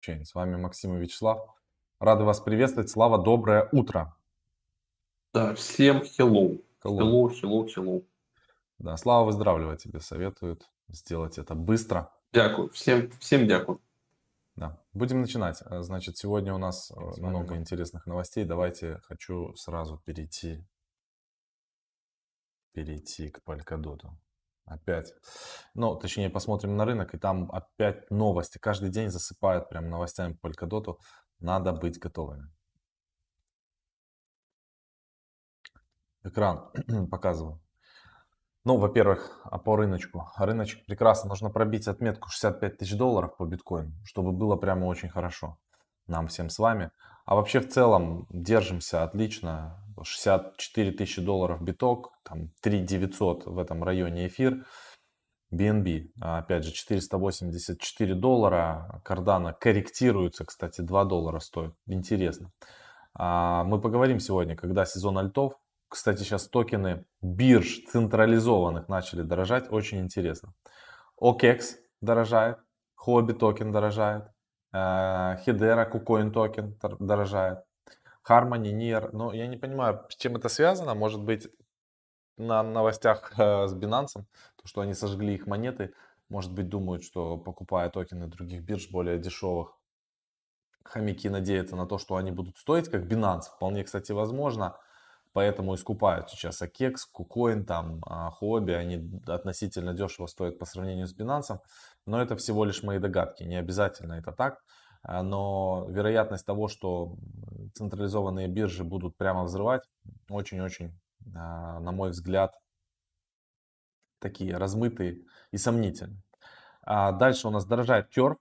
Chain. С вами Максим и Вячеслав. Рады вас приветствовать. Слава, доброе утро. Да, всем hello. Hello. Hello, hello, hello. Да, Слава выздоравливать тебе советует сделать это быстро. Дякую. Всем, всем дякую. Да. Будем начинать. Э, Значит, сегодня у нас э, С вами много мы. интересных новостей. Давайте хочу сразу перейти, перейти к Polkadot. Опять. Ну, точнее, посмотрим на рынок, и там опять новости. Каждый день засыпают прям новостями по Polkadot. Надо быть готовыми. Экран показываю. Ну, во-первых, а по рыночку. Рыночек прекрасно. Нужно пробить отметку 65 тысяч долларов по биткоину, чтобы было прямо очень хорошо нам всем с вами. А вообще в целом держимся отлично. 64 тысячи долларов биток, там 3 900 в этом районе эфир. BNB, а, опять же, 484 доллара. Cardano корректируется, кстати, 2 доллара стоит. Интересно. А, Мы поговорим сегодня, когда сезон альтов. Кстати, сейчас токены бирж централизованных начали дорожать. Очень интересно. OKEX дорожает, Huobi токен дорожает, э, Hedera, KuCoin токен дорожает, Harmony, Near. Но я не понимаю, с чем это связано. Может быть, на новостях э, с Binance, то, что они сожгли их монеты, может быть, думают, что покупая токены других бирж более дешевых, хомяки надеются на то, что они будут стоить как Binance. Вполне, кстати, возможно. Поэтому и скупают сейчас Акекс, Кукоин, там, а, Хобби. Они относительно дешево стоят по сравнению с Binance. Но это всего лишь мои догадки. Не обязательно это так. А, Но вероятность того, что централизованные биржи будут прямо взрывать, очень-очень, а, на мой взгляд, такие размытые и сомнительные. А дальше у нас дорожает Curve,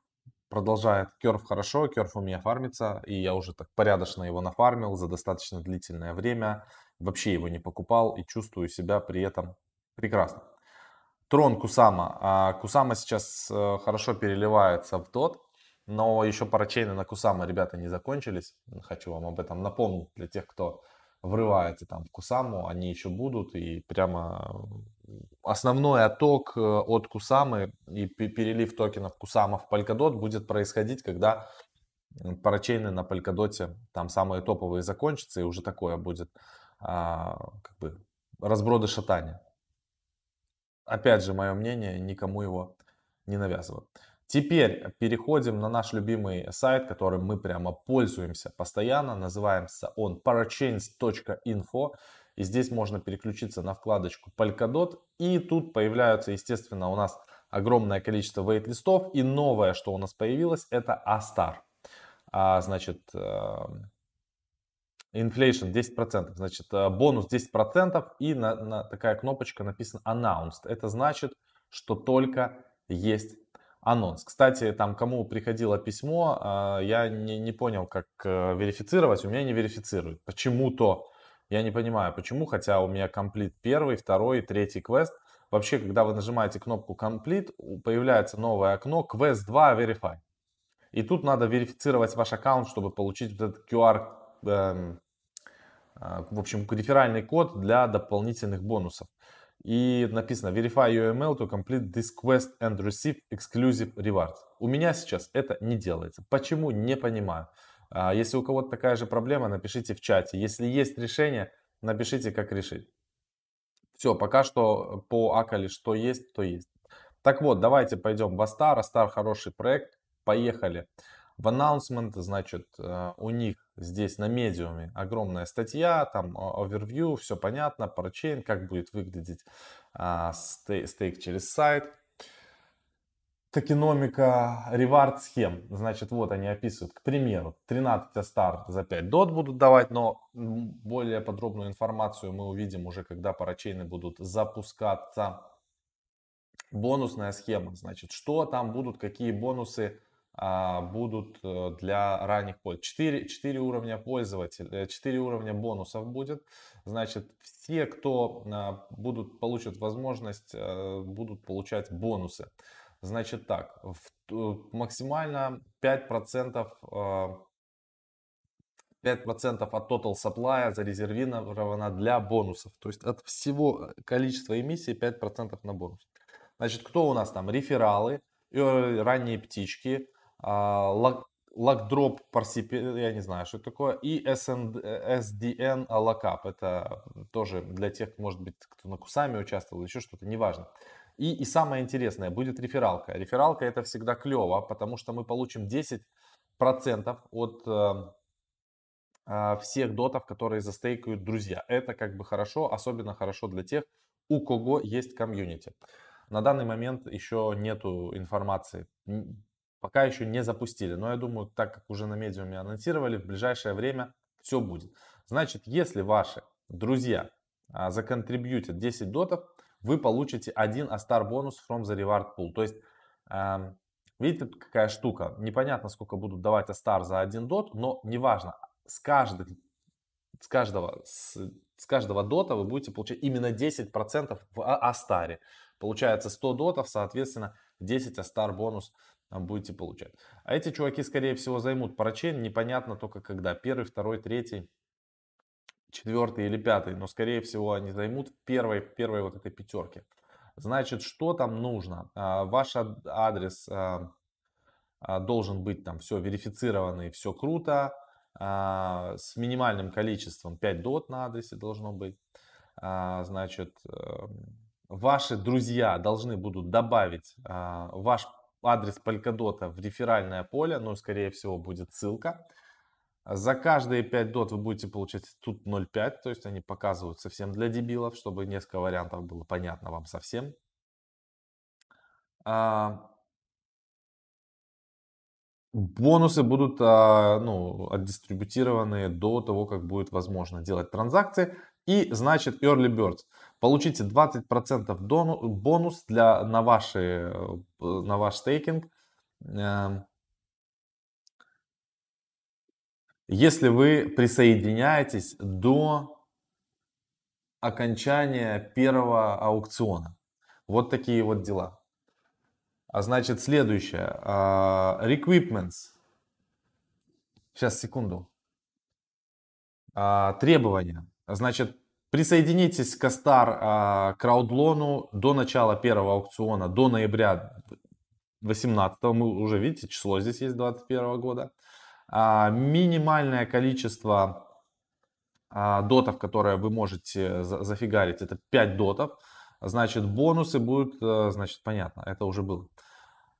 продолжает Curve хорошо, Curve у меня фармится, и я уже так порядочно его нафармил за достаточно длительное время, вообще его не покупал и чувствую себя при этом прекрасно. Трон Кусама. А, Кусама сейчас э, хорошо переливается в тот, но еще парачейны на Кусама, ребята, не закончились. Хочу вам об этом напомнить для тех, кто врывается там в Кусаму, они еще будут и прямо основной отток э, от Кусамы и пе- перелив токенов Кусама в Polkadot будет происходить, когда парачейны на Polkadot там самые топовые закончатся и уже такое будет а, как бы разброды шатания. Опять же, мое мнение, никому его не навязываю. Теперь переходим на наш любимый сайт, которым мы прямо пользуемся постоянно. Называется он parachains.info. И здесь можно переключиться на вкладочку Polkadot. И тут появляются, естественно, у нас огромное количество вейт-листов. И новое, что у нас появилось, это Astar. А, значит, эм, Inflation 10%, значит, э, бонус 10% и на, на- такая кнопочка написана Announced. Это значит, что только есть анонс. Кстати, там кому приходило письмо, э, я не, не понял, как э, верифицировать, у меня не верифицирует. Почему-то, я не понимаю, почему, хотя у меня комплит первый, второй, третий квест. Вообще, когда вы нажимаете кнопку у- появляется новое окно Quest 2 Verify. И тут надо верифицировать ваш аккаунт, чтобы получить вот этот QR, эм, а, в общем, реферальный код для дополнительных бонусов. И написано Verify email to complete this quest and receive exclusive rewards. У меня сейчас это не делается. Почему? Не понимаю. А, Если у кого-то такая же проблема, напишите в чате. Если есть решение, напишите, как решить. Все, пока что по Акали что есть, то есть. Так вот, давайте пойдем в Астар. Астар хороший проект. Поехали. В announcement, значит, э, у них здесь на медиуме огромная статья, там овервью, все понятно, парачейн, как будет выглядеть а, стей- стейк через сайт. Токеномика, ревард схем. Значит, вот они описывают, к примеру, 13 Астар за 5 дот будут давать, но более подробную информацию мы увидим уже, когда парачейны будут запускаться. Бонусная схема, значит, что там будут, какие бонусы а, будут э, для ранних пользователей. 4, 4 уровня пользователя, 4 уровня бонусов будет. Значит, все, кто а, будут, получат возможность, э, будут получать бонусы. Значит так, в, максимально 5%, э, 5% от total supply зарезервировано для бонусов. То есть от всего количества эмиссий 5% на бонус. Значит, кто у нас там? Рефералы, э, ранние птички, а, ло- LockDrop, ParCP, я не знаю, что это такое, и SN, SDN Lockup, это тоже для тех, может быть, кто на Кусами участвовал, еще что-то, неважно. И, и самое интересное, будет рефералка. Рефералка это всегда клево, потому что мы получим 10% от э, э, всех дотов, которые застейкают друзья. Это как бы хорошо, особенно хорошо для тех, у кого есть комьюнити. На данный момент еще нету информации, пока еще не запустили. Но я думаю, так как уже на медиуме анонсировали, в ближайшее время все будет. Значит, если ваши друзья а, законтрибьютят 10 дотов, вы получите один Astar бонус from the reward pool. То есть, э, видите, какая штука. Непонятно, сколько будут давать Astar за один дот, но неважно. С, каждых, с, каждого, с, с каждого дота вы будете получать именно 10% в Астаре. Получается 100 дотов, соответственно, 10 Астар бонус будете получать. А эти чуваки, скорее всего, займут парачейн, непонятно только когда. Первый, второй, третий, четвертый или пятый. Но, скорее всего, они займут первой, первой вот этой пятерки. Значит, что там нужно? А, ваш адрес а, а, должен быть там все верифицированный, все круто. С минимальным количеством 5 дот на адресе должно быть. Значит, эм, ваши друзья должны будут добавить ваш адрес Polkadot в реферальное поле, но скорее всего будет ссылка. За каждые 5 дот вы будете получать тут 0.5, то есть они показывают совсем для дебилов, чтобы несколько вариантов было понятно вам совсем. А, бонусы будут а, ну, отдистрибутированы до того, как будет возможно делать транзакции. И значит Early Birds. Получите 20% дону, бонус для, на, ваши, э, на ваш стейкинг. Эм, если вы присоединяетесь до окончания первого аукциона. Вот такие вот дела. А значит, следующее. Uh, requipments. Сейчас, секунду. Uh, требования. Значит, присоединитесь к Астар краудлону до начала первого аукциона, до ноября 18 мы уже видите, число здесь есть 21 года. А, минимальное количество а, дотов, которые вы можете зафигарить, это 5 дотов. Значит, бонусы будут, э, значит, понятно, это уже было.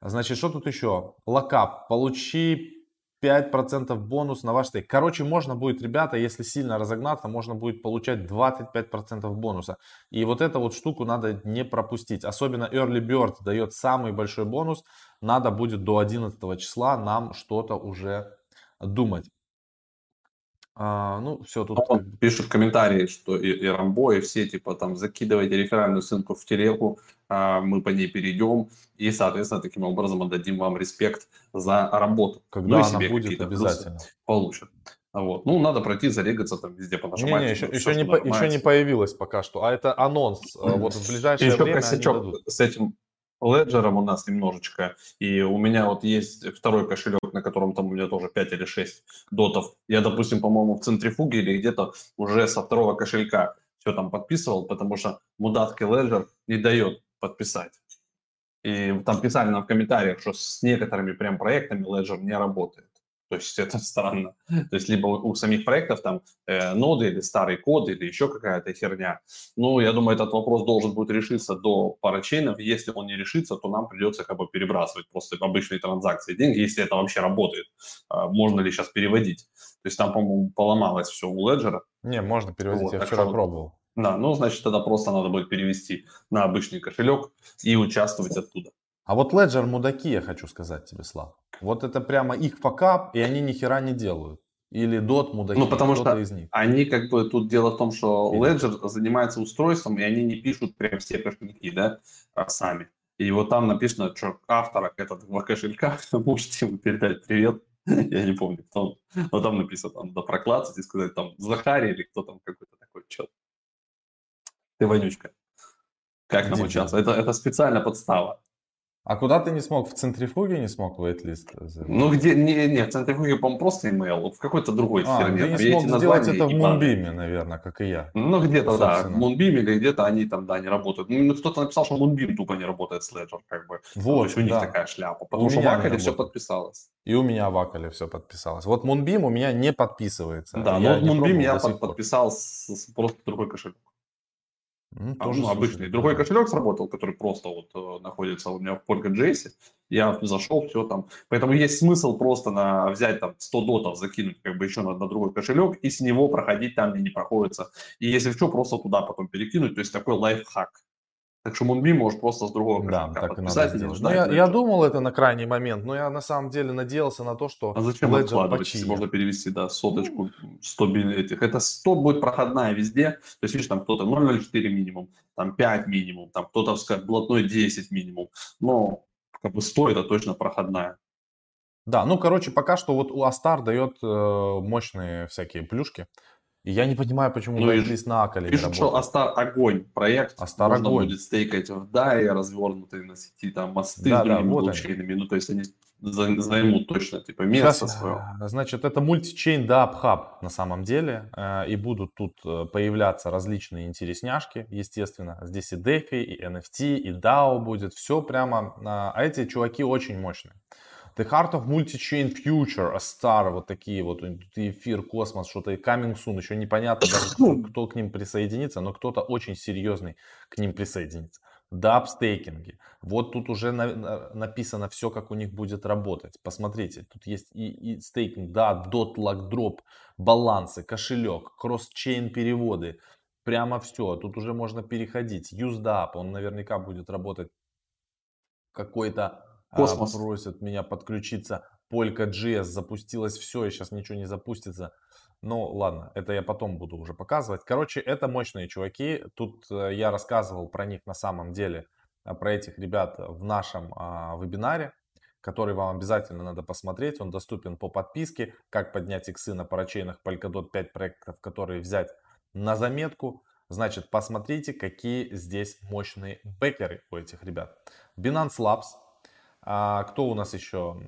Значит, что тут еще? Локап. Получи 5% бонус на ваш стейк. Короче, можно будет, ребята, если сильно разогнаться, можно будет получать 25% бонуса. И вот эту вот штуку надо не пропустить. Особенно Early Bird дает самый большой бонус. Надо будет до 11 числа нам что-то уже думать. А, ну, все, тут... Он пишет в комментарии, что и, и Рамбо, и все, типа, там, закидывайте реферальную ссылку в телегу, а, мы по ней перейдем, и, соответственно, таким образом отдадим вам респект за работу. Когда ну, она будет, обязательно. Получат. Вот. Ну, надо пройти, зарегаться там везде, понажимать. Не, не, еще, еще, не, по, еще не появилось пока что, а это анонс. Вот в ближайшее еще время косячок с этим леджером у нас немножечко, и у меня вот есть второй кошелек, на котором там у меня тоже 5 или 6 дотов. Я, допустим, по-моему, в центрифуге или где-то уже со второго кошелька все там подписывал, потому что мудацкий леджер не дает подписать. И там писали нам в комментариях, что с некоторыми прям проектами Ledger не работает. То есть это странно. То есть либо у, самих проектов там э, ноды или старый код или еще какая-то херня. Ну, я думаю, этот вопрос должен будет решиться до парачейнов. Если он не решится, то нам придется как бы перебрасывать просто обычные транзакции деньги, если это вообще работает. Э, можно ли сейчас переводить? То есть там, по-моему, поломалось все у Ledger. Не, можно переводить, вот, я вчера что, пробовал. Да, ну, значит, тогда просто надо будет перевести на обычный кошелек и участвовать оттуда. А вот Ledger мудаки, я хочу сказать тебе, Слав. Вот это прямо их факап, и они ни хера не делают. Или DOT мудаки, Ну, потому что из них. они как бы, тут дело в том, что Ledger занимается устройством, и они не пишут прям все кошельки, да, а сами. И вот там написано, что автора этого кошелька, можете ему передать привет. Я не помню, кто он. Но там написано, там, надо проклацать и сказать, там, Захарий или кто там какой-то такой, что Ты вонючка. Как нам участвовать? Это, это специально подстава. А куда ты не смог? В центрифуге не смог вейтлист? Ну, где, не, не, в центрифуге, по-моему, просто email, в какой-то другой а, фирме. ты не смог сделать это в Moonbeam, наверное, как и я. Ну, где-то, да, в Moonbeam или где-то они там, да, не работают. Ну, кто-то написал, что Moonbeam тупо не работает с Ledger, как бы. Вот, То есть у них да. такая шляпа, потому у что в Акале все подписалось. И у меня в Акале все подписалось. Вот Moonbeam у меня не подписывается. Да, но Moonbeam я под, подписал с, с просто другой кошелек. Ну, а, тоже ну, обычный. Другой кошелек сработал, который просто вот э, находится у меня в PolkaJS. Я зашел, все там. Поэтому есть смысл просто на, взять там 100 дотов, закинуть как бы еще на, на другой кошелек и с него проходить там, где не проходится. И если что, просто туда потом перекинуть. То есть такой лайфхак. Так что Moonbeam может просто с другого да, так и надо. Но ну, я, я думал это на крайний момент, но я на самом деле надеялся на то, что А зачем Ledger откладывать, если можно перевести, да, соточку, 100 ну, этих. Это 100 будет проходная везде. То есть, видишь, там кто-то 0,04 минимум, там 5 минимум, там кто-то, скажет, блатной 10 минимум. Но как бы 100 это точно проходная. Да, ну, короче, пока что вот у Астар дает э, мощные всякие плюшки. И я не понимаю, почему ну, Whitelist на Акале Пишут, что Астар огонь проект. Астар Можно огонь. будет стейкать в DAI, развернутые на сети, там мосты да, с другими да, вот блокчейнами. Ну, то есть они займут точно типа место Сейчас, свое. Значит, это мультичейн DApp Hub на самом деле. Э, и будут тут э, появляться различные интересняшки, естественно. Здесь и DeFi, и NFT, и DAO будет. Все прямо. А эти чуваки очень мощные. The Heart of Multi-Chain Future, A Star, вот такие вот, эфир, космос, что-то и Coming Soon, еще непонятно даже, кто, к ним присоединится, но кто-то очень серьезный к ним присоединится. Даб стейкинги. Вот тут уже на, написано все, как у них будет работать. Посмотрите, тут есть и, и стейкинг, да, дот, лак, дроп, балансы, кошелек, кросс-чейн переводы. Прямо все. Тут уже можно переходить. UseDApp, он наверняка будет работать какой-то Космос. А, просят меня подключиться. Полька JS запустилось все, и сейчас ничего не запустится. Ну, ладно, это я потом буду уже показывать. Короче, это мощные чуваки. Тут э, я рассказывал про них на самом деле, э, про этих ребят в нашем а, вебинаре, который вам обязательно надо посмотреть. Он доступен по подписке. Как поднять иксы на парачейнах Polkadot 5 проектов, которые взять на заметку. Значит, посмотрите, какие здесь мощные бэкеры у этих ребят. Binance Labs, а, кто у нас еще?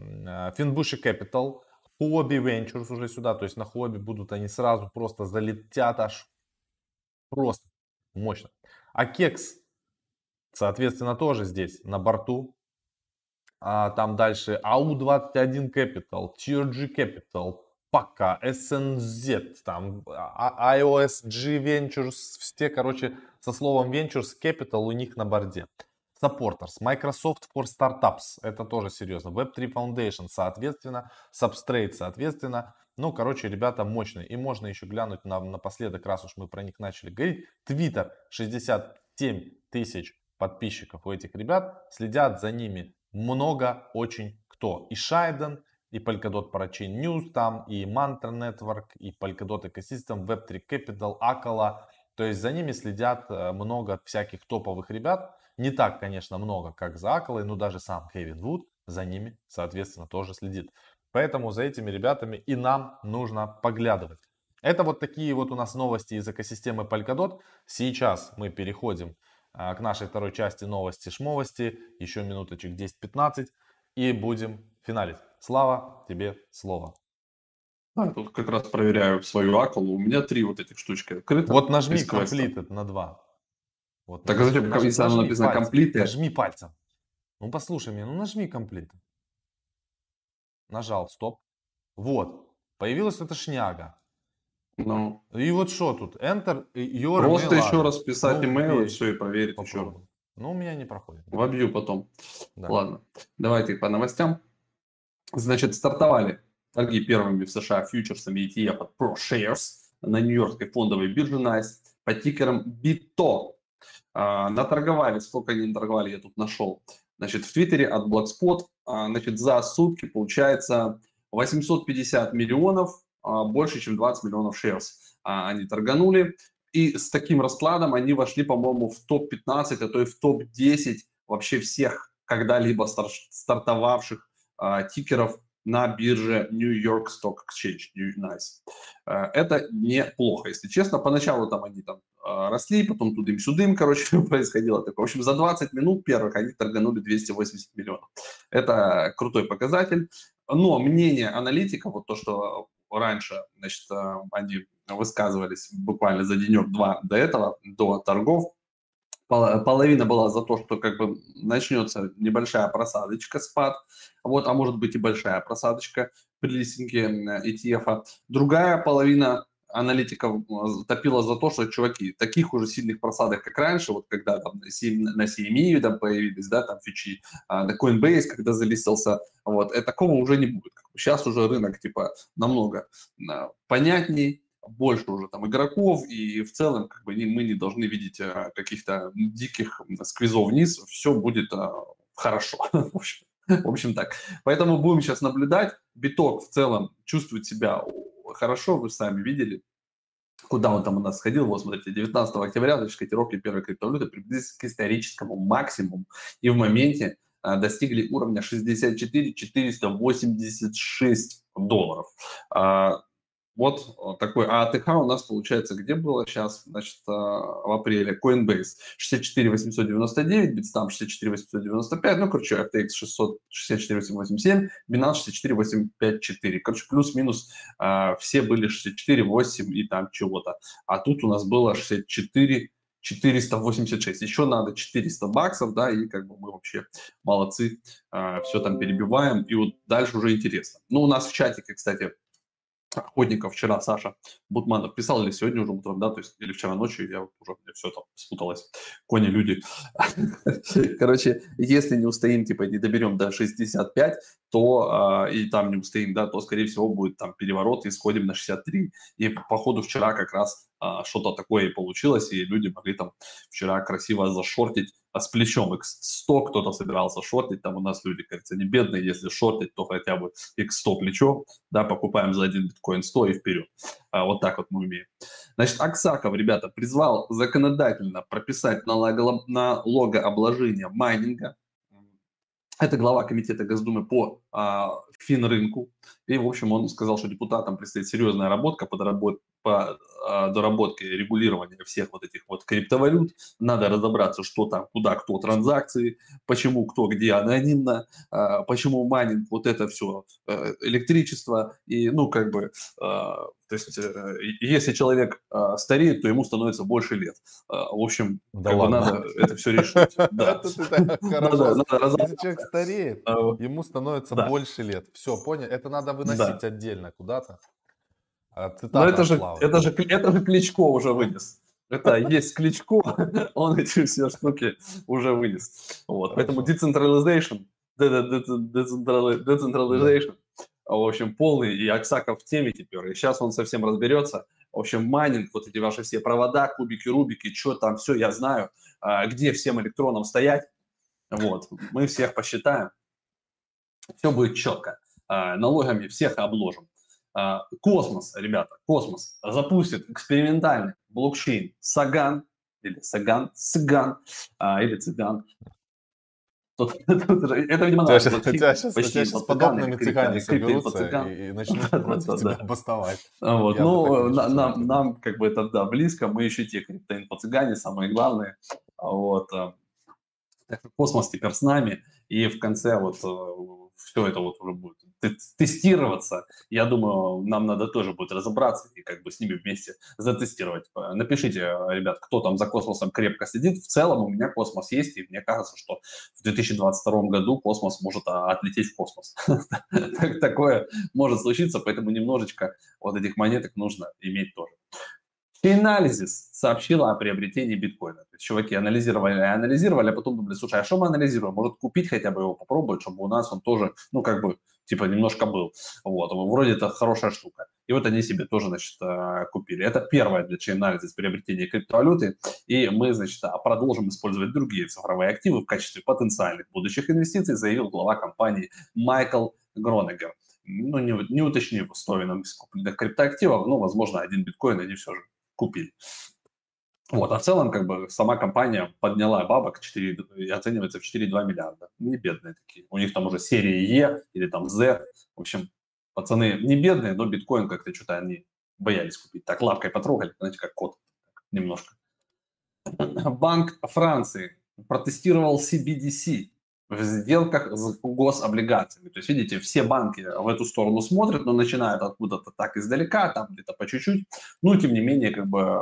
Finbush Capital, Hobby Ventures уже сюда. То есть на хобби будут они сразу просто залетят аж просто мощно. А Кекс, соответственно, тоже здесь на борту. А там дальше AU21 Capital, TRG Capital, Пока, SNZ, там а, iOS G Ventures, все, короче, со словом Ventures Capital у них на борде. Supporters, Microsoft for Startups, это тоже серьезно, Web3 Foundation, соответственно, Substrate, соответственно, ну, короче, ребята мощные. И можно еще глянуть на, напоследок, раз уж мы про них начали говорить, Twitter, 67 тысяч подписчиков у этих ребят, следят за ними много очень кто. И Шайден, и Polkadot Parachain News там, и Mantra Network, и Polkadot Ecosystem, Web3 Capital, Akala. То есть за ними следят э, много всяких топовых ребят. Не так, конечно, много, как за Аколой, но даже сам Кевин Вуд за ними, соответственно, тоже следит. Поэтому за этими ребятами и нам нужно поглядывать. Это вот такие вот у нас новости из экосистемы Polkadot. Сейчас мы переходим а, к нашей второй части новости шмовости. Еще минуточек 10-15 и будем финалить. Слава тебе слово. Да, тут как раз проверяю свою акулу. У меня три вот этих штучки открыты. Вот нажми completed на два. Вот, так а зачем, наж, если оно написано complete? Нажми пальцем. Ну послушай меня, ну нажми complete. Нажал, стоп. Вот, появилась эта шняга. Ну. И вот что тут? Enter your Просто email еще раз писать ну, email и все, и проверить попробуй. еще. Ну, у меня не проходит. Вобью потом. Да. Ладно, давайте по новостям. Значит, стартовали торги первыми в США фьючерсами ETF от ProShares на Нью-Йоркской фондовой бирже NICE по тикерам BITO. А, наторговали, сколько они наторговали, я тут нашел. Значит, в Твиттере от Blackspot, а, значит, за сутки получается 850 миллионов, а, больше, чем 20 миллионов shares они торганули. И с таким раскладом они вошли, по-моему, в топ-15, а то и в топ-10 вообще всех когда-либо стар- стартовавших а, тикеров на бирже New York Stock Exchange, Nice. Это неплохо, если честно. Поначалу там они там росли, потом тудым-сюдым, короче, происходило такое. В общем, за 20 минут первых они торганули 280 миллионов. Это крутой показатель. Но мнение аналитиков, вот то, что раньше, значит, они высказывались буквально за денек-два до этого, до торгов, половина была за то, что как бы начнется небольшая просадочка, спад, вот, а может быть и большая просадочка при листинге ETF. Другая половина аналитиков топила за то, что, чуваки, таких уже сильных просадок, как раньше, вот когда там на CME там появились, да, там фичи, а, на Coinbase, когда залистился, вот, это такого уже не будет. Сейчас уже рынок, типа, намного а, понятней, больше уже там игроков, и в целом как бы мы не должны видеть а, каких-то диких сквизов вниз, все будет а, хорошо. в, общем, в общем так. Поэтому будем сейчас наблюдать. Биток в целом чувствует себя хорошо, вы сами видели, куда он там у нас сходил. Вот смотрите, 19 октября, значит, котировки первой криптовалюты приблизились к историческому максимуму и в моменте а, достигли уровня 64 486 долларов. Вот э, такой. А АТХ у нас получается где было сейчас? Значит, э, в апреле. Coinbase 64 899, Bitstamp 64 895, ну, короче, FTX 600, 64 887, Binance 64 854. Короче, плюс-минус э, все были 64, 8 и там чего-то. А тут у нас было 64 486. Еще надо 400 баксов, да, и как бы мы вообще молодцы, э, все там перебиваем. И вот дальше уже интересно. Ну, у нас в чатике, кстати, охотников вчера Саша Бутманов писал, или сегодня уже утром, да, то есть, или вчера ночью, я уже все там спуталось, кони, люди. Короче, если не устоим, типа, не доберем до 65, то, э, и там не устоим, да, то, скорее всего, будет там переворот, и сходим на 63. И по ходу вчера как раз что-то такое и получилось, и люди могли там вчера красиво зашортить а с плечом X100, кто-то собирался шортить, там у нас люди, кажется, не бедные, если шортить, то хотя бы X100 плечо, да, покупаем за один биткоин 100 и вперед. А, вот так вот мы умеем. Значит, Аксаков, ребята, призвал законодательно прописать налогообложение майнинга, это глава комитета Госдумы по а, финрынку. И, в общем, он сказал, что депутатам предстоит серьезная работа по, по а, доработке регулирования всех вот этих вот криптовалют. Надо разобраться, что там, куда, кто транзакции, почему, кто, где анонимно, а, почему майнинг, вот это все, а, электричество. И, ну, как бы, а, то есть, э, если человек стареет, то ему становится больше лет. В общем, да как бы надо это все решить. Да. Если человек стареет, ему становится больше лет. Все, понял? Это надо выносить отдельно куда-то. А Но это же, это, же, это же Кличко уже вынес. Это есть Кличко, он эти все штуки уже вынес. Вот. Поэтому decentralization, decentralization, в общем, полный, и Аксаков в теме теперь, и сейчас он совсем разберется. В общем, майнинг, вот эти ваши все провода, кубики, рубики, что там, все я знаю, а, где всем электронам стоять. Вот, мы всех посчитаем, все будет четко. А, налогами всех обложим. А, космос, ребята, космос запустит экспериментальный блокчейн Саган, или Саган, Саган, а, или Цыган. это, видимо, тебя, сейчас, сейчас подобными цыгане соберутся и, и начнут против тебя бастовать. Вот. Ну, нам, нам как бы это да, близко, мы еще те криптоинфо-цыгане, самые главные. Вот. Э, космос теперь с нами, и в конце вот все это вот уже будет тестироваться. Я думаю, нам надо тоже будет разобраться и как бы с ними вместе затестировать. Напишите, ребят, кто там за космосом крепко следит. В целом у меня космос есть, и мне кажется, что в 2022 году космос может а, отлететь в космос. Такое может случиться, поэтому немножечко вот этих монеток нужно иметь тоже. Chainalysis сообщила о приобретении биткоина. То есть чуваки анализировали, анализировали, а потом думали, слушай, а что мы анализируем? Может купить хотя бы его, попробовать, чтобы у нас он тоже, ну, как бы, типа, немножко был. Вот, вроде это хорошая штука. И вот они себе тоже, значит, э, купили. Это первое для Chainalysis приобретение криптовалюты. И мы, значит, продолжим использовать другие цифровые активы в качестве потенциальных будущих инвестиций, заявил глава компании Майкл Гронегер ну, не, не уточнив стоимость купленных криптоактивов, ну, возможно, один биткоин они все же купили. Вот, а в целом, как бы, сама компания подняла бабок 4, и оценивается в 4,2 миллиарда. Не бедные такие. У них там уже серия Е или там Z. В общем, пацаны не бедные, но биткоин как-то что-то они боялись купить. Так лапкой потрогали, знаете, как кот немножко. Банк Франции протестировал CBDC в сделках с гособлигациями. То есть, видите, все банки в эту сторону смотрят, но начинают откуда-то так издалека, там где-то по чуть-чуть. Ну, тем не менее, как бы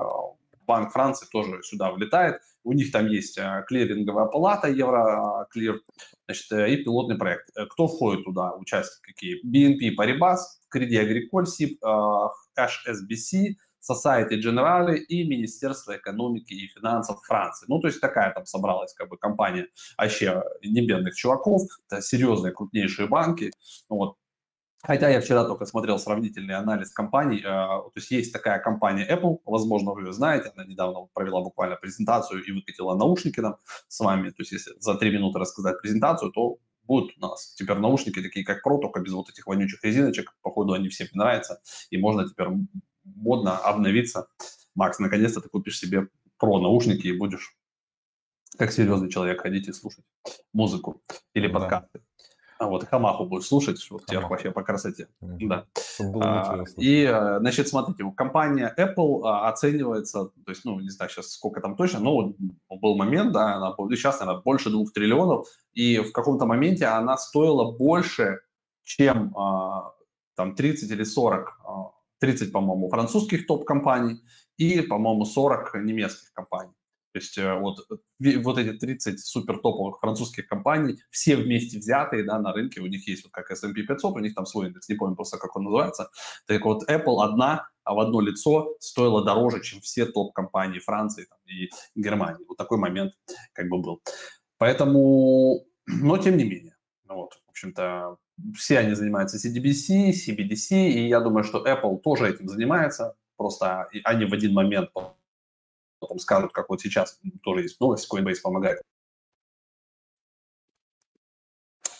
Банк Франции тоже сюда влетает. У них там есть э, клиринговая палата, Евроклир, значит, э, и пилотный проект. Э, кто входит туда, участники какие? BNP Paribas, Credit Agricole, SIP, HSBC, Society Generale и Министерство экономики и финансов Франции. Ну, то есть такая там собралась как бы компания вообще не бедных чуваков, это серьезные крупнейшие банки. Вот. Хотя я вчера только смотрел сравнительный анализ компаний. Э, то есть есть такая компания Apple, возможно, вы ее знаете, она недавно провела буквально презентацию и выкатила наушники нам с вами. То есть если за три минуты рассказать презентацию, то будут у нас теперь наушники такие, как Pro, только без вот этих вонючих резиночек. Походу, они всем нравятся. И можно теперь модно обновиться. Макс, наконец-то ты купишь себе про наушники и будешь как серьезный человек ходить и слушать музыку или подкасты. А вот Хамаху будешь слушать, вот тебе вообще по красоте. Mm-hmm. Да. А, и, э, значит, смотрите, компания Apple а, оценивается, то есть, ну, не знаю сейчас сколько там точно, но вот был момент, да, она сейчас, наверное, больше двух триллионов, и в каком-то моменте она стоила больше, чем а, там 30 или 40 30, по-моему, французских топ-компаний и, по-моему, 40 немецких компаний. То есть э, вот, вот эти 30 супер топовых французских компаний, все вместе взятые да, на рынке, у них есть вот как S&P 500, у них там свой индекс, не помню просто, как он называется. Так вот, Apple одна, а в одно лицо стоила дороже, чем все топ-компании Франции там, и Германии. Вот такой момент как бы был. Поэтому, но тем не менее, ну вот, в общем-то, все они занимаются CDBC, CBDC, и я думаю, что Apple тоже этим занимается, просто они в один момент потом скажут, как вот сейчас тоже есть новость, Coinbase помогает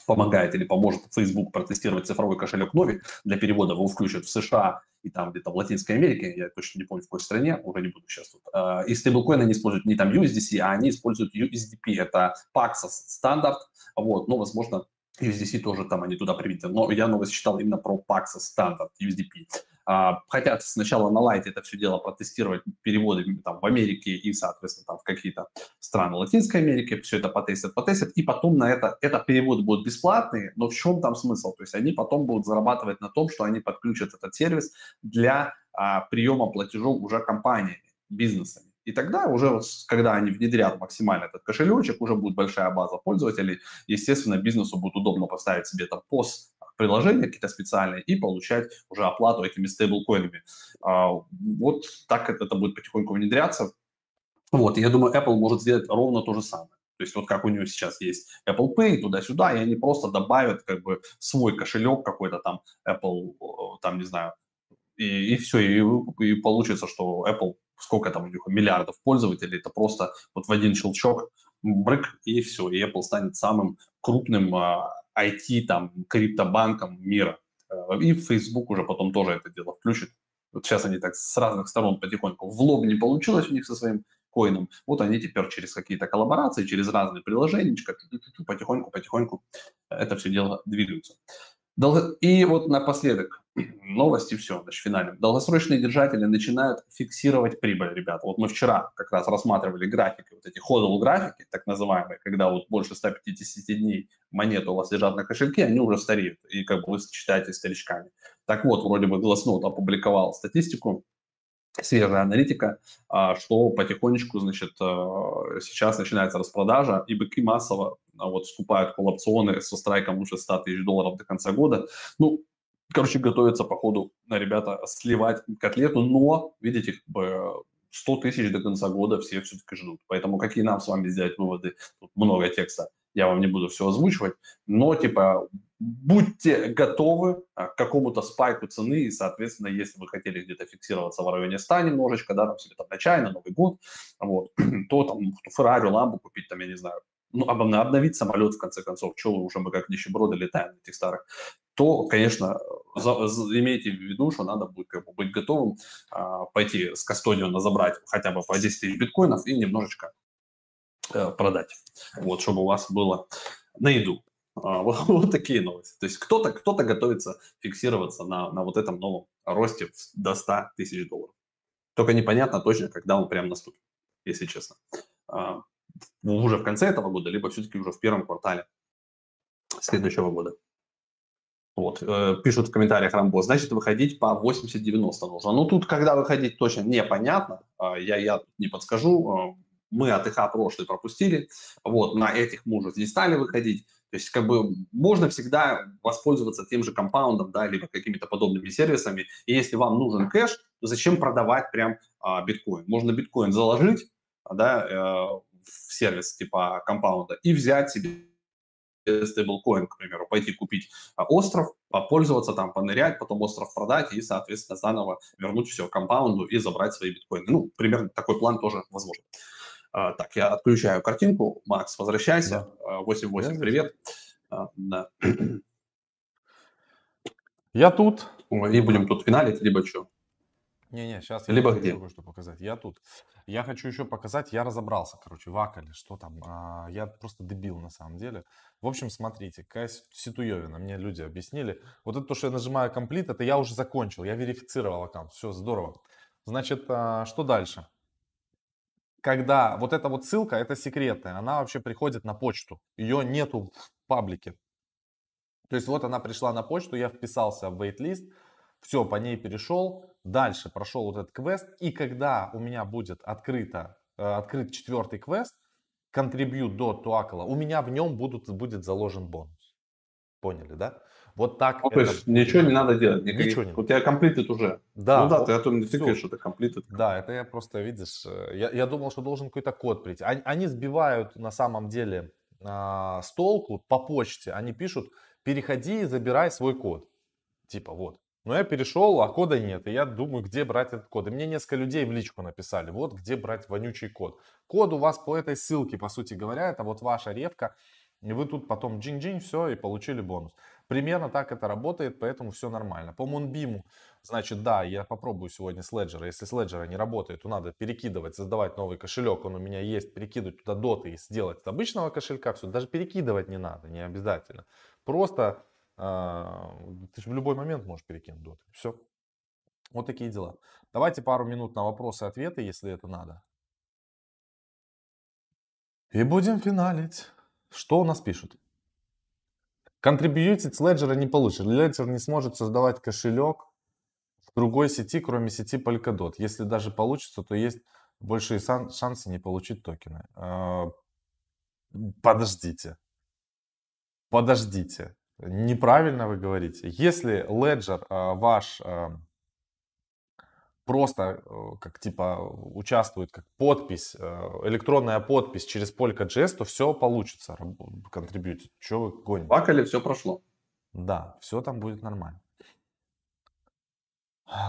помогает или поможет Facebook протестировать цифровой кошелек Novi для перевода, его включат в США и там где-то в Латинской Америке, я точно не помню, в какой стране, уже не буду сейчас тут. А, и стейблкоины они используют не там USDC, а они используют USDP, это Paxos стандарт, вот, но, возможно, USDC тоже там они туда приведены. Но я новость читал именно про Paxos стандарт USDP. А, хотят сначала на лайте это все дело протестировать переводы там, в Америке и, соответственно, там, в какие-то страны Латинской Америки, все это потестят, потестят, и потом на это, это переводы будут бесплатные, но в чем там смысл? То есть они потом будут зарабатывать на том, что они подключат этот сервис для а, приема платежов уже компаниями, бизнесами. И тогда уже, когда они внедрят максимально этот кошелечек, уже будет большая база пользователей. Естественно, бизнесу будет удобно поставить себе там пост приложения какие-то специальные и получать уже оплату этими стейблкоинами. А, вот так это будет потихоньку внедряться. Вот, я думаю, Apple может сделать ровно то же самое. То есть вот как у нее сейчас есть Apple Pay туда-сюда, и они просто добавят как бы свой кошелек какой-то там Apple, там не знаю, и, и все, и, и получится, что Apple сколько там у них миллиардов пользователей, это просто вот в один щелчок брык, и все, и Apple станет самым крупным а, IT, там, криптобанком мира. Э, и Facebook уже потом тоже это дело включит. Вот сейчас они так с разных сторон потихоньку. В лоб не получилось у них со своим коином. Вот они теперь через какие-то коллаборации, через разные приложения, потихоньку-потихоньку это все дело двигаются. И вот напоследок, новости, все, значит, финально. Долгосрочные держатели начинают фиксировать прибыль, ребята. Вот мы вчера как раз рассматривали графики, вот эти ходл графики, так называемые, когда вот больше 150 дней монеты у вас лежат на кошельке, они уже стареют, и как бы вы считаете старичками. Так вот, вроде бы Glassnode опубликовал статистику, свежая аналитика, а, что потихонечку, значит, а, сейчас начинается распродажа, и быки массово а, вот скупают коллапционы со страйком лучше 100 тысяч долларов до конца года. Ну, короче, готовятся по ходу ребята сливать котлету, но, видите, 100 тысяч до конца года все все-таки ждут. Поэтому какие нам с вами сделать выводы? Тут много текста, я вам не буду все озвучивать, но, типа, будьте готовы а, к какому-то спайку цены, и, соответственно, если вы хотели где-то фиксироваться в районе 100 немножечко, да, там себе там на чай, на Новый год, вот, то там Феррари, Ламбу купить, там, я не знаю, ну, обновить самолет, в конце концов, что уже мы как нищеброды летаем на этих старых, то, конечно, за, за, имейте в виду, что надо будет как бы, быть готовым а, пойти с кастодиона забрать хотя бы по 10 тысяч биткоинов и немножечко а, продать, вот, чтобы у вас было на еду. А, вот, вот такие новости. То есть кто-то кто готовится фиксироваться на, на вот этом новом росте до 100 тысяч долларов. Только непонятно точно, когда он прям наступит. если честно. А, уже в конце этого года, либо все-таки уже в первом квартале следующего года. Вот, э, пишут в комментариях Рамбо, значит, выходить по 80-90 нужно. Ну, тут, когда выходить, точно непонятно. А, я, я не подскажу. Мы от ИХ прошлый пропустили. Вот, на этих мы не стали выходить. То есть, как бы, можно всегда воспользоваться тем же компаундом, да, либо какими-то подобными сервисами. И если вам нужен кэш, то зачем продавать прям а, биткоин? Можно биткоин заложить, да, э, в сервис типа компаунда и взять себе стейблкоин, к примеру, пойти купить а, остров, попользоваться там, понырять, потом остров продать и, соответственно, заново вернуть все компаунду и забрать свои биткоины. Ну, примерно такой план тоже возможен. А, так, я отключаю картинку. Макс, возвращайся. Да. 8-8, а, привет. А, да. Я тут. И будем тут финалить, либо что? Не-не, сейчас я Либо где? что показать. Я тут. Я хочу еще показать, я разобрался, короче, в Акале, что там. А, я просто дебил на самом деле. В общем, смотрите, какая ситуевина, мне люди объяснили. Вот это то, что я нажимаю комплит, это я уже закончил, я верифицировал аккаунт, все, здорово. Значит, а, что дальше? Когда вот эта вот ссылка, это секретная, она вообще приходит на почту, ее нету в паблике. То есть вот она пришла на почту, я вписался в waitlist, все, по ней перешел, дальше прошел вот этот квест, и когда у меня будет открыто, э, открыт четвертый квест, contribute до Туакала, у меня в нем будут, будет заложен бонус. Поняли, да? Вот так. Ну, это... то есть ничего не надо делать. Никаких... Ничего не У тебя комплитед уже. Да. Ну да, ты, а то не тыкаешь, что это комплитед. Да, это я просто, видишь, э, я, я думал, что должен какой-то код прийти. Они, они сбивают на самом деле а, с толку по почте. Они пишут, переходи и забирай свой код. Типа вот. Но я перешел, а кода нет. И я думаю, где брать этот код. И мне несколько людей в личку написали, вот где брать вонючий код. Код у вас по этой ссылке, по сути говоря, это вот ваша ревка. И вы тут потом джин-джин, все, и получили бонус. Примерно так это работает, поэтому все нормально. По Moonbeam, значит, да, я попробую сегодня с Ledger. Если с Ledger не работает, то надо перекидывать, создавать новый кошелек. Он у меня есть, перекидывать туда доты и сделать с обычного кошелька все. Даже перекидывать не надо, не обязательно. Просто а, ты в любой момент можешь перекинуть доты. Все. Вот такие дела. Давайте пару минут на вопросы и ответы, если это надо. И будем финалить. Что у нас пишут? Контрибьютить с Ledger не получит. Ledger не сможет создавать кошелек в другой сети, кроме сети Polkadot. Если даже получится, то есть большие шансы не получить токены. А, подождите. Подождите. Неправильно вы говорите. Если Ledger э, ваш э, просто э, как типа участвует как подпись, электронная подпись через Polka.js, то все получится контрибьютить. Что вы гоните? Бакали, все прошло. Да, все там будет нормально.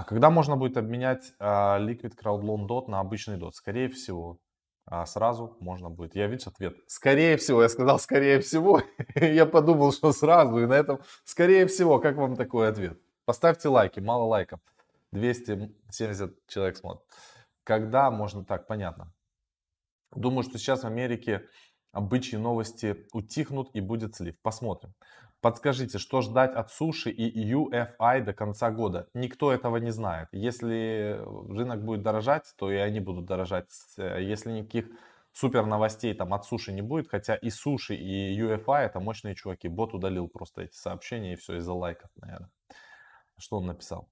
Когда можно будет обменять Liquid Crowd Loan DOT на обычный DOT? Скорее всего, а сразу можно будет. Я, видишь, ответ. Скорее всего, я сказал, скорее всего. я подумал, что сразу. И на этом, скорее всего, как вам такой ответ? Поставьте лайки, мало лайков. 270 человек смотрят. Когда можно так, понятно. Думаю, что сейчас в Америке бычьи новости утихнут и будет слив. Посмотрим. Подскажите, что ждать от суши и UFI до конца года? Никто этого не знает. Если рынок будет дорожать, то и они будут дорожать. Э, если никаких супер новостей там от суши не будет, хотя и суши, и UFI это мощные чуваки. Бот удалил просто эти сообщения и все из-за лайков, наверное. Что он написал?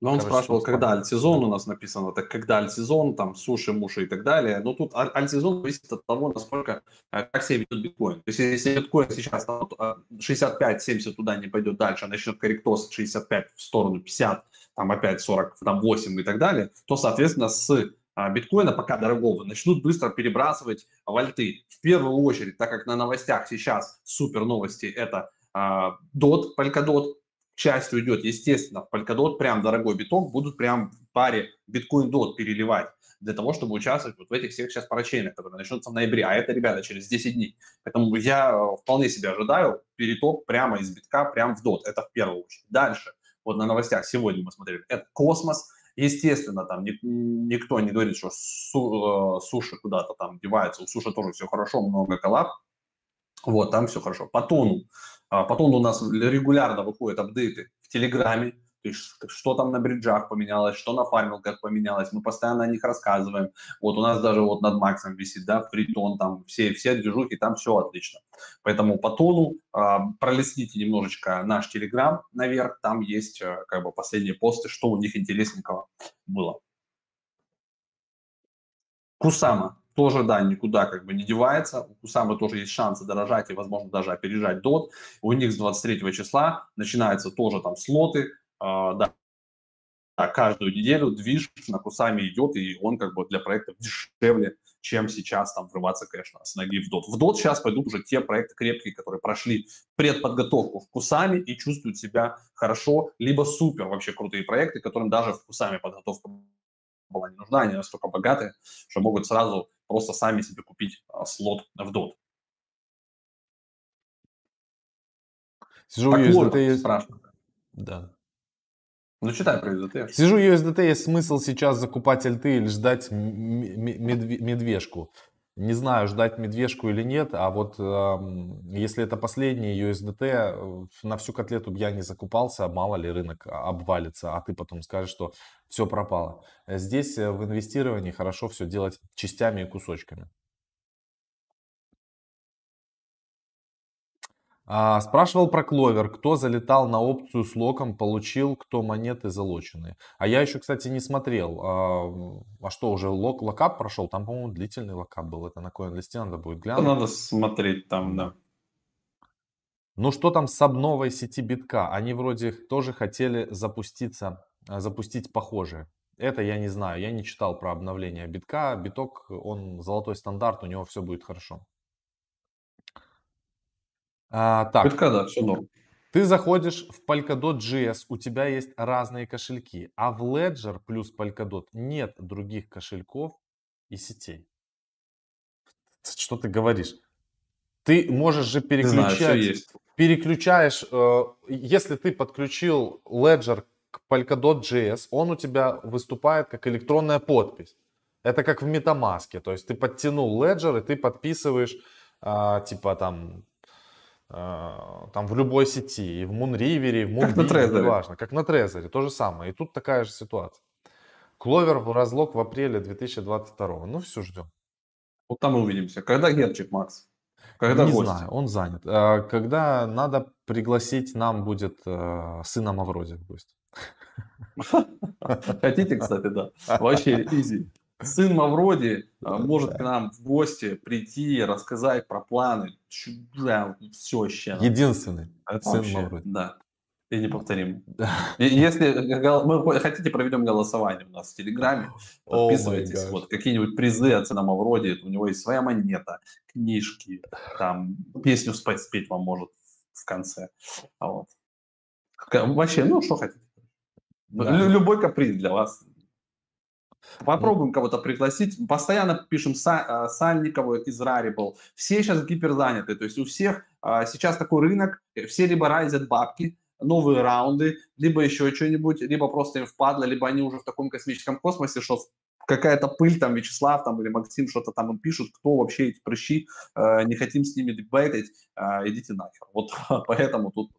Но он Короче, спрашивал, когда альтсезон у нас написано, так когда альтсезон, там, суши, муши и так далее. Но тут альтсезон зависит от того, насколько, э, как себя ведет биткоин. То есть, если биткоин сейчас 65-70 туда не пойдет дальше, а начнет корректоз 65 в сторону 50, там опять 40, там 8 и так далее, то, соответственно, с а, биткоина, пока дорогого, начнут быстро перебрасывать в альты. В первую очередь, так как на новостях сейчас супер новости, это а, DOT, Polkadot, часть уйдет, естественно, в Polkadot прям дорогой биток будут прям в паре биткоин-дот переливать для того, чтобы участвовать вот в этих всех сейчас парачейнах, которые начнутся в ноябре. А это, ребята, через 10 дней. Поэтому я э, вполне себе ожидаю переток прямо из битка, прямо в дот. Это в первую очередь. Дальше, вот на новостях сегодня мы смотрели, это космос. Естественно, там никто не говорит, что э, суши куда-то там деваются. У суши тоже все хорошо, много коллаб. Вот, там все хорошо. По тону. А, по тону у нас регулярно выходят апдейты в Телеграме. То есть, что там на бриджах поменялось, что на фармилках поменялось, мы постоянно о них рассказываем. Вот у нас даже вот над Максом висит, да, фритон, там все, все движухи, там все отлично. Поэтому по тону а, пролистните немножечко наш Телеграм наверх, там есть а, как бы последние посты, что у них интересненького было. Кусама тоже, да, никуда как бы не девается. У Кусамы тоже есть шансы дорожать и, возможно, даже опережать DOT. У них с 23 числа начинаются тоже там слоты, э, да, каждую неделю движ на Кусами идет, и он как бы для проектов дешевле, чем сейчас там врываться, конечно, с ноги в DOT. В DOT сейчас пойдут уже те проекты крепкие, которые прошли предподготовку в Кусами и чувствуют себя хорошо, либо супер вообще крутые проекты, которым даже в Кусами подготовка была не нужна, они настолько богатые, что могут сразу просто сами себе купить а, слот в DOT. Сижу так USDT есть... Страшно. Да. Ну, читай про USDT. Сижу USDT, есть смысл сейчас закупать альты или ждать медвежку. Не знаю, ждать медвежку или нет, а вот э, если это последний USDT, э, на всю котлету я не закупался, мало ли рынок обвалится, а ты потом скажешь, что все пропало. Здесь э, в инвестировании хорошо все делать частями и кусочками. А, спрашивал про кловер, кто залетал на опцию с локом, получил, кто монеты залоченные. А я еще, кстати, не смотрел. А, а что, уже lock, lockup прошел? Там, по-моему, длительный lockup был. Это на CoinList надо будет глянуть. Надо смотреть там, да. Ну что там с обновой сети битка? Они вроде тоже хотели запуститься, а, запустить похожее. Это я не знаю, я не читал про обновление битка. Биток, он золотой стандарт, у него все будет хорошо. А, так. Битка, да, все норм. Ты заходишь в Polkadot JS, у тебя есть разные кошельки, а в Ledger плюс Polkadot нет других кошельков и сетей. Что ты говоришь? Ты можешь же переключать, знаю, переключаешь, э, если ты подключил Ledger к Polkadot JS, он у тебя выступает как электронная подпись. Это как в MetaMask, то есть ты подтянул Ledger и ты подписываешь, э, типа там там в любой сети, и в Мунривере, и в Мунбине, неважно, как на Трезоре, то же самое. И тут такая же ситуация. Кловер в разлог в апреле 2022. Ну, все, ждем. Вот там мы увидимся. Когда Герчик, Макс? Когда Не гости? знаю, он занят. А, когда надо пригласить, нам будет э, сына Мавроди в гости. Хотите, кстати, да. Вообще изи сын Мавроди а, может к нам в гости прийти, рассказать про планы. Да, все вообще. Единственный Это сын вообще, Мавроди. Да. И неповторим. Если мы хотите, проведем голосование у нас в Телеграме. Подписывайтесь. Oh вот какие-нибудь призы от сына Мавроди. У него есть своя монета, книжки, там песню спать спеть вам может в конце. Вот. Вообще, ну что хотите. Да. Любой каприз для вас Попробуем кого-то пригласить. Постоянно пишем Са, а, Сальникову из Rarible. Все сейчас гиперзаняты. То есть у всех а, сейчас такой рынок. Э, все либо райзят бабки, новые раунды, либо еще что-нибудь, либо просто им впадло, либо они уже в таком космическом космосе, что какая-то пыль, там, Вячеслав там, или Максим что-то там им пишут, кто вообще эти прыщи, э, не хотим с ними дебейтить, э, идите нахер. Вот поэтому тут,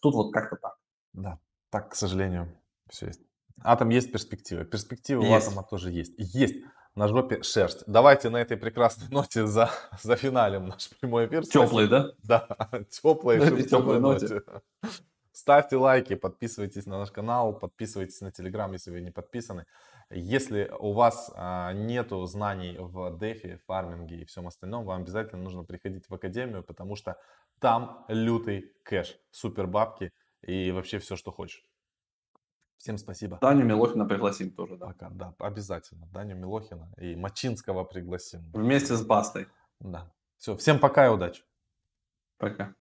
тут вот как-то так. Да, так, к сожалению, все есть. Атом есть перспектива. Перспектива есть. у атома тоже есть. Есть. На жопе шерсть. Давайте на этой прекрасной ноте за, за финалем наш прямой эфир. Теплый, да? Да, теплой шерстяной ноте. Ставьте лайки, подписывайтесь на наш канал, подписывайтесь на Телеграм, если вы не подписаны. Если у вас а, нету знаний в дефи, фарминге и всем остальном, вам обязательно нужно приходить в академию, потому что там лютый кэш, супер бабки и вообще все, что хочешь. Всем спасибо. Даню Милохина пригласим тоже, да. Пока, да, обязательно. Даню Милохина и Мачинского пригласим. Вместе с Бастой. Да. Все, всем пока и удачи. Пока.